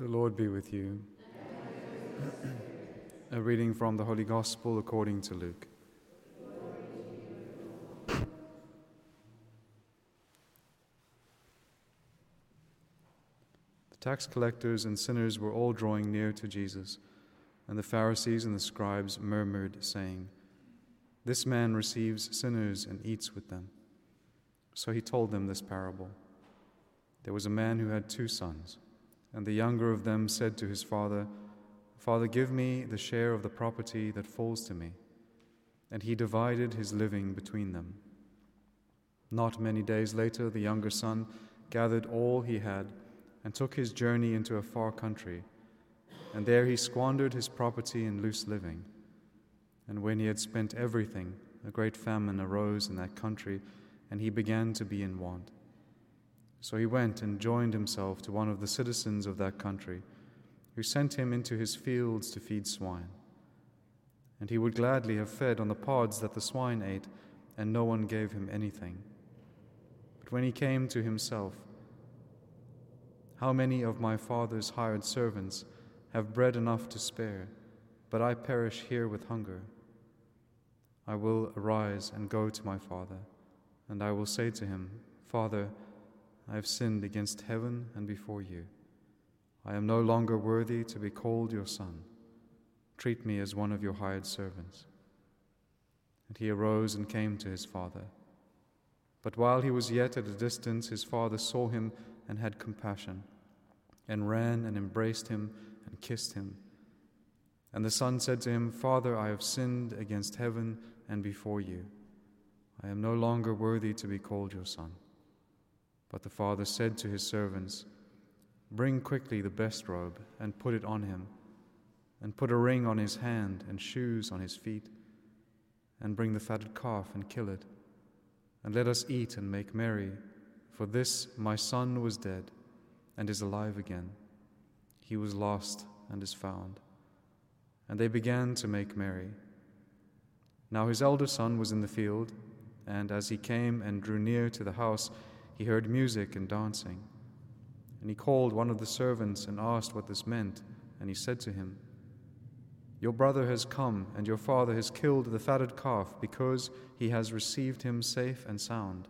The Lord be with you. A reading from the Holy Gospel according to Luke. The tax collectors and sinners were all drawing near to Jesus, and the Pharisees and the scribes murmured, saying, This man receives sinners and eats with them. So he told them this parable. There was a man who had two sons, and the younger of them said to his father, Father, give me the share of the property that falls to me. And he divided his living between them. Not many days later, the younger son gathered all he had and took his journey into a far country. And there he squandered his property in loose living. And when he had spent everything, a great famine arose in that country, and he began to be in want. So he went and joined himself to one of the citizens of that country, who sent him into his fields to feed swine. And he would gladly have fed on the pods that the swine ate, and no one gave him anything. But when he came to himself, how many of my father's hired servants have bread enough to spare, but I perish here with hunger? I will arise and go to my father, and I will say to him, Father, I have sinned against heaven and before you. I am no longer worthy to be called your son. Treat me as one of your hired servants. And he arose and came to his father. But while he was yet at a distance, his father saw him and had compassion, and ran and embraced him and kissed him. And the son said to him, Father, I have sinned against heaven and before you. I am no longer worthy to be called your son. But the father said to his servants, Bring quickly the best robe and put it on him, and put a ring on his hand and shoes on his feet, and bring the fatted calf and kill it, and let us eat and make merry. For this my son was dead and is alive again. He was lost and is found. And they began to make merry. Now his elder son was in the field, and as he came and drew near to the house, he heard music and dancing. And he called one of the servants and asked what this meant. And he said to him, Your brother has come, and your father has killed the fatted calf, because he has received him safe and sound.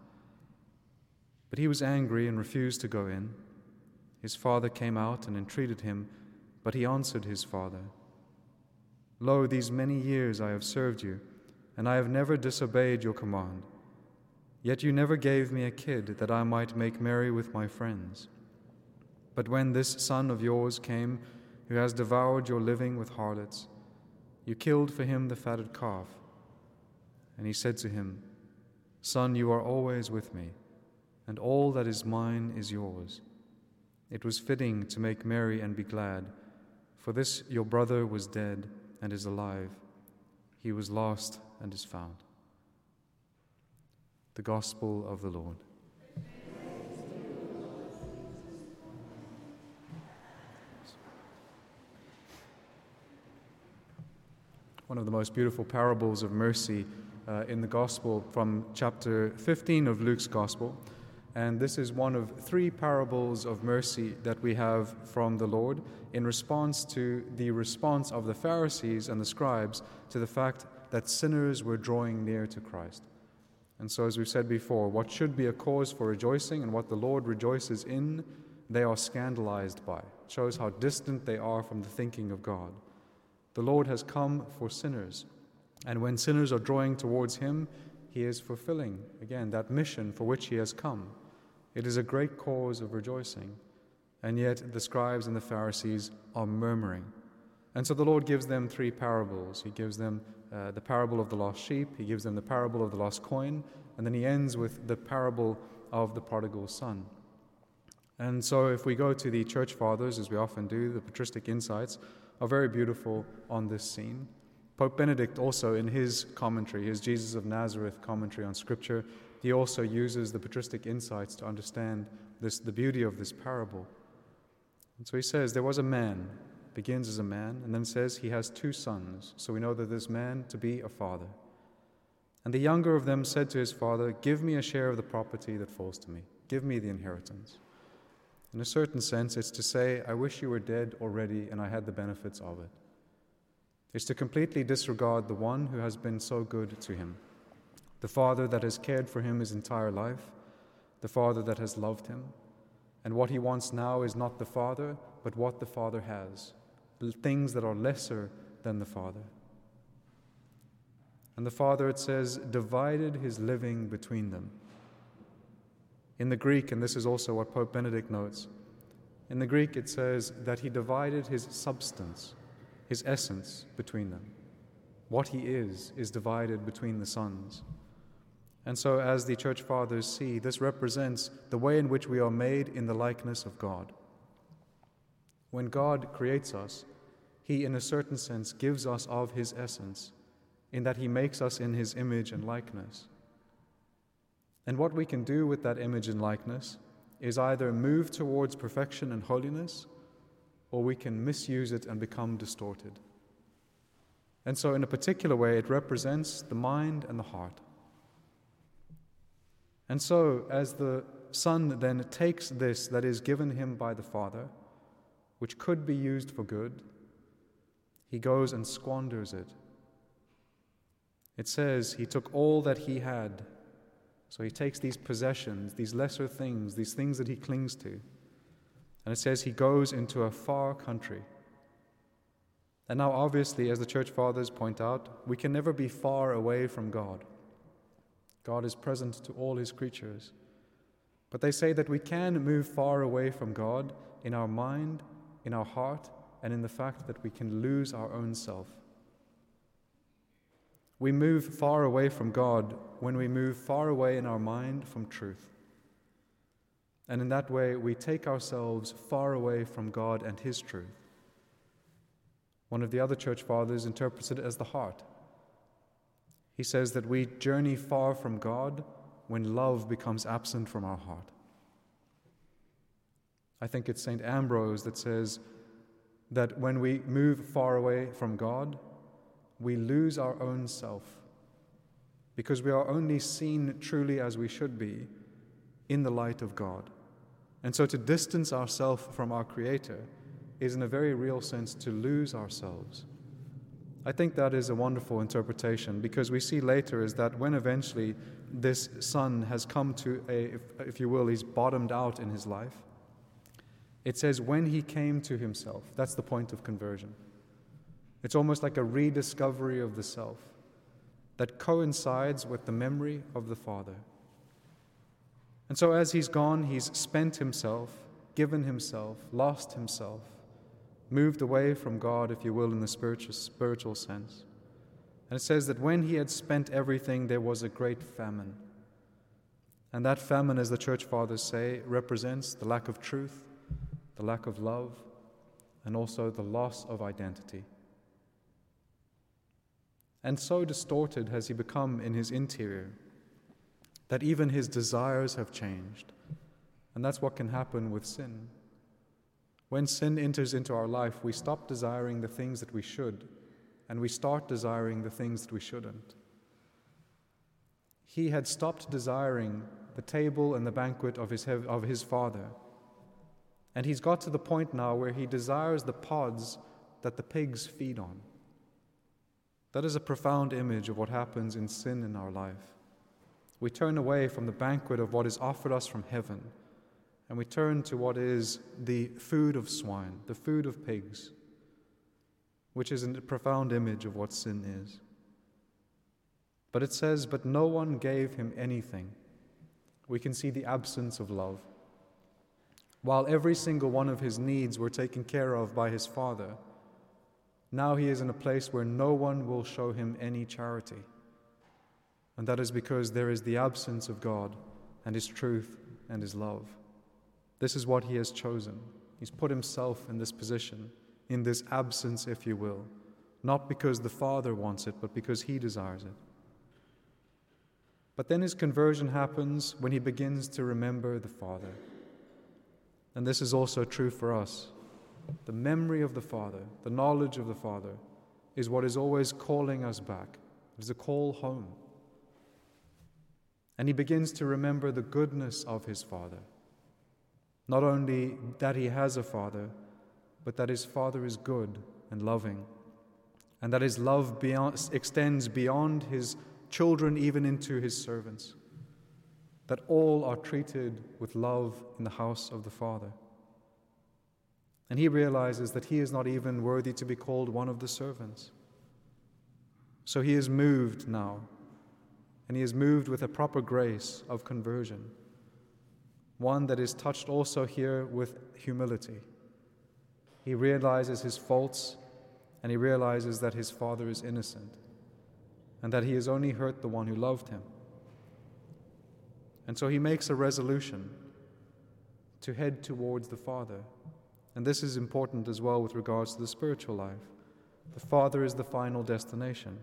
But he was angry and refused to go in. His father came out and entreated him, but he answered his father, Lo, these many years I have served you, and I have never disobeyed your command. Yet you never gave me a kid that I might make merry with my friends. But when this son of yours came, who has devoured your living with harlots, you killed for him the fatted calf. And he said to him, Son, you are always with me, and all that is mine is yours. It was fitting to make merry and be glad, for this your brother was dead and is alive. He was lost and is found. The Gospel of the Lord. One of the most beautiful parables of mercy uh, in the Gospel from chapter 15 of Luke's Gospel. And this is one of three parables of mercy that we have from the Lord in response to the response of the Pharisees and the scribes to the fact that sinners were drawing near to Christ. And so, as we've said before, what should be a cause for rejoicing and what the Lord rejoices in, they are scandalized by. It shows how distant they are from the thinking of God. The Lord has come for sinners. And when sinners are drawing towards Him, He is fulfilling, again, that mission for which He has come. It is a great cause of rejoicing. And yet the scribes and the Pharisees are murmuring. And so the Lord gives them three parables. He gives them uh, the parable of the lost sheep, he gives them the parable of the lost coin, and then he ends with the parable of the prodigal son. And so, if we go to the church fathers, as we often do, the patristic insights are very beautiful on this scene. Pope Benedict also, in his commentary, his Jesus of Nazareth commentary on Scripture, he also uses the patristic insights to understand this, the beauty of this parable. And so he says, There was a man begins as a man and then says he has two sons. So we know that this man to be a father. And the younger of them said to his father, Give me a share of the property that falls to me. Give me the inheritance. In a certain sense, it's to say, I wish you were dead already and I had the benefits of it. It's to completely disregard the one who has been so good to him, the Father that has cared for him his entire life, the Father that has loved him. And what he wants now is not the Father, but what the Father has things that are lesser than the Father. And the Father, it says, divided his living between them. In the Greek, and this is also what Pope Benedict notes, in the Greek it says that he divided his substance, his essence, between them. What he is, is divided between the sons. And so, as the church fathers see, this represents the way in which we are made in the likeness of God. When God creates us, he, in a certain sense, gives us of his essence, in that he makes us in his image and likeness. And what we can do with that image and likeness is either move towards perfection and holiness, or we can misuse it and become distorted. And so, in a particular way, it represents the mind and the heart. And so, as the Son then takes this that is given him by the Father, which could be used for good, he goes and squanders it. It says he took all that he had so he takes these possessions, these lesser things, these things that he clings to, and it says he goes into a far country. And now, obviously, as the church fathers point out, we can never be far away from God. God is present to all his creatures. But they say that we can move far away from God in our mind, in our heart, and in the fact that we can lose our own self. We move far away from God when we move far away in our mind from truth. And in that way, we take ourselves far away from God and His truth. One of the other church fathers interprets it as the heart. He says that we journey far from God when love becomes absent from our heart. I think it's St. Ambrose that says that when we move far away from God, we lose our own self because we are only seen truly as we should be in the light of God. And so to distance ourselves from our Creator is, in a very real sense, to lose ourselves. I think that is a wonderful interpretation because we see later is that when eventually this son has come to a, if, if you will, he's bottomed out in his life, it says, when he came to himself. That's the point of conversion. It's almost like a rediscovery of the self that coincides with the memory of the Father. And so, as he's gone, he's spent himself, given himself, lost himself, moved away from God, if you will, in the spiritual, spiritual sense. And it says that when he had spent everything, there was a great famine. And that famine, as the church fathers say, represents the lack of truth, the lack of love, and also the loss of identity. And so distorted has he become in his interior that even his desires have changed. And that's what can happen with sin. When sin enters into our life, we stop desiring the things that we should, and we start desiring the things that we shouldn't. He had stopped desiring the table and the banquet of his, of his father. And he's got to the point now where he desires the pods that the pigs feed on. That is a profound image of what happens in sin in our life. We turn away from the banquet of what is offered us from heaven, and we turn to what is the food of swine, the food of pigs, which is a profound image of what sin is. But it says, But no one gave him anything. We can see the absence of love. While every single one of his needs were taken care of by his father, now he is in a place where no one will show him any charity. And that is because there is the absence of God and His truth and His love. This is what He has chosen. He's put Himself in this position, in this absence, if you will, not because the Father wants it, but because He desires it. But then His conversion happens when He begins to remember the Father. And this is also true for us. The memory of the Father, the knowledge of the Father, is what is always calling us back. It is a call home. And he begins to remember the goodness of his Father. Not only that he has a father, but that his father is good and loving, and that his love beyond, extends beyond his children, even into his servants. That all are treated with love in the house of the Father. And he realizes that he is not even worthy to be called one of the servants. So he is moved now, and he is moved with a proper grace of conversion one that is touched also here with humility. He realizes his faults and he realizes that his father is innocent and that he has only hurt the one who loved him. And so he makes a resolution to head towards the Father. And this is important as well with regards to the spiritual life. The Father is the final destination.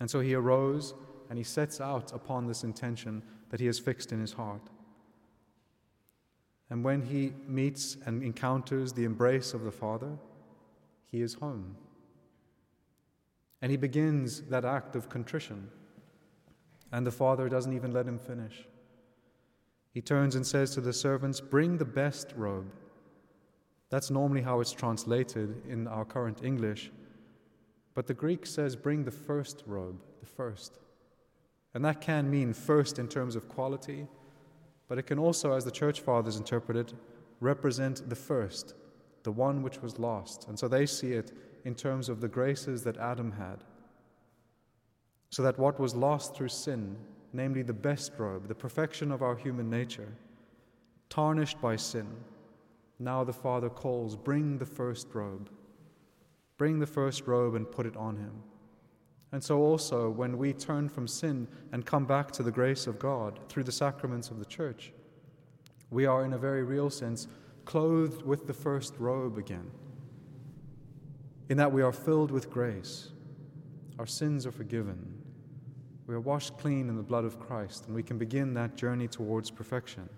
And so he arose and he sets out upon this intention that he has fixed in his heart. And when he meets and encounters the embrace of the Father, he is home. And he begins that act of contrition. And the Father doesn't even let him finish. He turns and says to the servants, Bring the best robe. That's normally how it's translated in our current English. But the Greek says, Bring the first robe, the first. And that can mean first in terms of quality, but it can also, as the church fathers interpret it, represent the first, the one which was lost. And so they see it in terms of the graces that Adam had. So that what was lost through sin, namely the best robe, the perfection of our human nature, tarnished by sin, now the Father calls, Bring the first robe. Bring the first robe and put it on him. And so, also, when we turn from sin and come back to the grace of God through the sacraments of the church, we are, in a very real sense, clothed with the first robe again. In that we are filled with grace, our sins are forgiven, we are washed clean in the blood of Christ, and we can begin that journey towards perfection.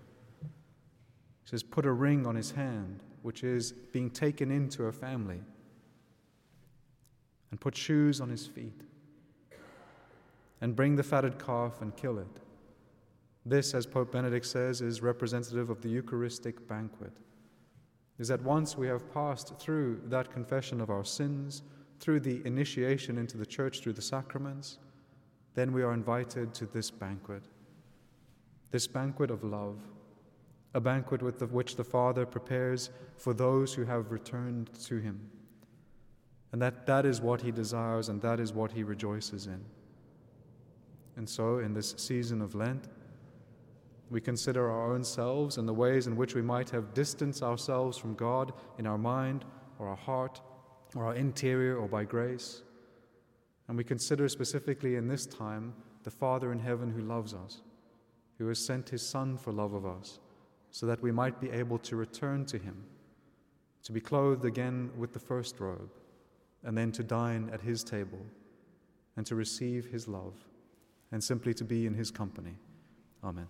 He says, Put a ring on his hand, which is being taken into a family, and put shoes on his feet and bring the fatted calf and kill it. This, as Pope Benedict says, is representative of the Eucharistic banquet. Is that once we have passed through that confession of our sins, through the initiation into the church through the sacraments, then we are invited to this banquet. This banquet of love, a banquet with the, which the Father prepares for those who have returned to Him. And that, that is what He desires and that is what He rejoices in. And so, in this season of Lent, we consider our own selves and the ways in which we might have distanced ourselves from God in our mind or our heart or our interior or by grace. And we consider specifically in this time the Father in heaven who loves us, who has sent his Son for love of us, so that we might be able to return to him, to be clothed again with the first robe, and then to dine at his table and to receive his love and simply to be in his company. Amen.